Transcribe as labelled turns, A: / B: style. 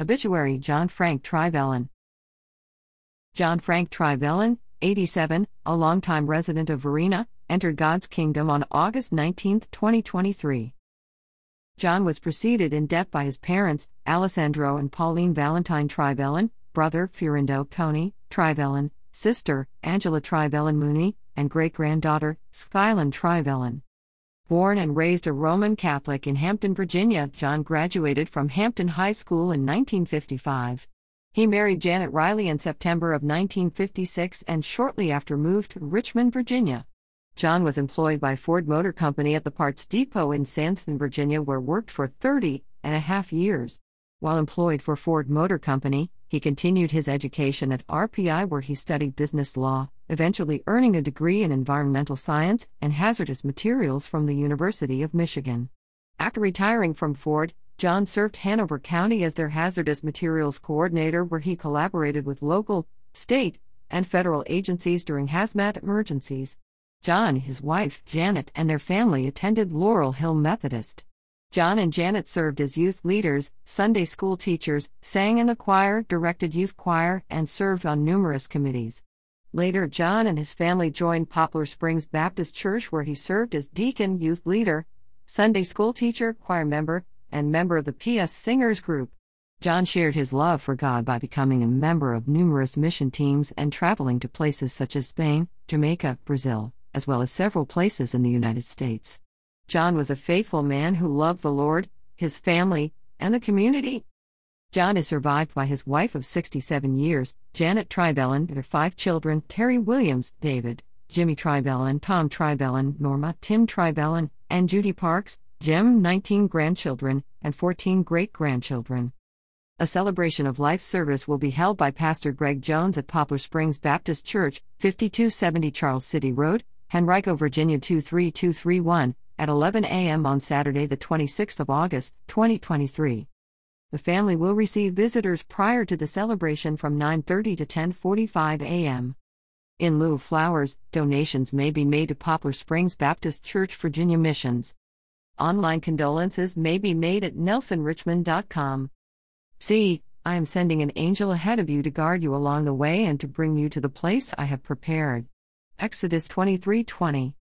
A: Obituary John Frank Trivellin. John Frank Trivellin, 87, a longtime resident of Varina, entered God's kingdom on August 19, 2023. John was preceded in death by his parents, Alesandro and Pauline Valentine Trivellin, brother, Fiorindo Tony Trivellin, sister, Angela Trivellin Mooney, and great granddaughter, Skylynn Trivellin. Born and raised a Roman Catholic in Hampton, Virginia, John graduated from Hampton High School in 1955. He married Janet Riley in September of 1956 and shortly after moved to Richmond, Virginia. John was employed by Ford Motor Company at the parts depot in Sandston, Virginia, where worked for 30 and a half years. While employed for Ford Motor Company, he continued his education at RPI where he studied business law, eventually earning a degree in environmental science and hazardous materials from the University of Michigan. After retiring from Ford, John served Hanover County as their hazardous materials coordinator where he collaborated with local, state, and federal agencies during hazmat emergencies. John, his wife, Janet, and their family attended Laurel Hill Methodist. John and Janet served as youth leaders, Sunday school teachers, sang in the choir, directed youth choir, and served on numerous committees. Later, John and his family joined Poplar Springs Baptist Church, where he served as deacon, youth leader, Sunday school teacher, choir member, and member of the PS Singers Group. John shared his love for God by becoming a member of numerous mission teams and traveling to places such as Spain, Jamaica, Brazil, as well as several places in the United States. John was a faithful man who loved the Lord, his family, and the community. John is survived by his wife of 67 years, Janet Trivellin, their five children Terry Williams, David, Jimmy Trivellin, Tom Trivellin, Norma, Tim Trivellin, and Judy Parks, Jim, 19 grandchildren, and 14 great grandchildren. A celebration of life service will be held by Pastor Greg Jones at Poplar Springs Baptist Church, 5270 Charles City Road, Henrico, Virginia 23231 at 11 a.m. on Saturday, the 26th of August, 2023. The family will receive visitors prior to the celebration from 9:30 to 10:45 a.m. In lieu of flowers, donations may be made to Poplar Springs Baptist Church, Virginia Missions. Online condolences may be made at nelsonrichmond.com. See, I am sending an angel ahead of you to guard you along the way and to bring you to the place I have prepared. Exodus 23:20